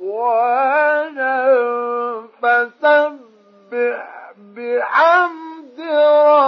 وأنا فَسَبِّحْ بِحَمْدِ رَبِّكَ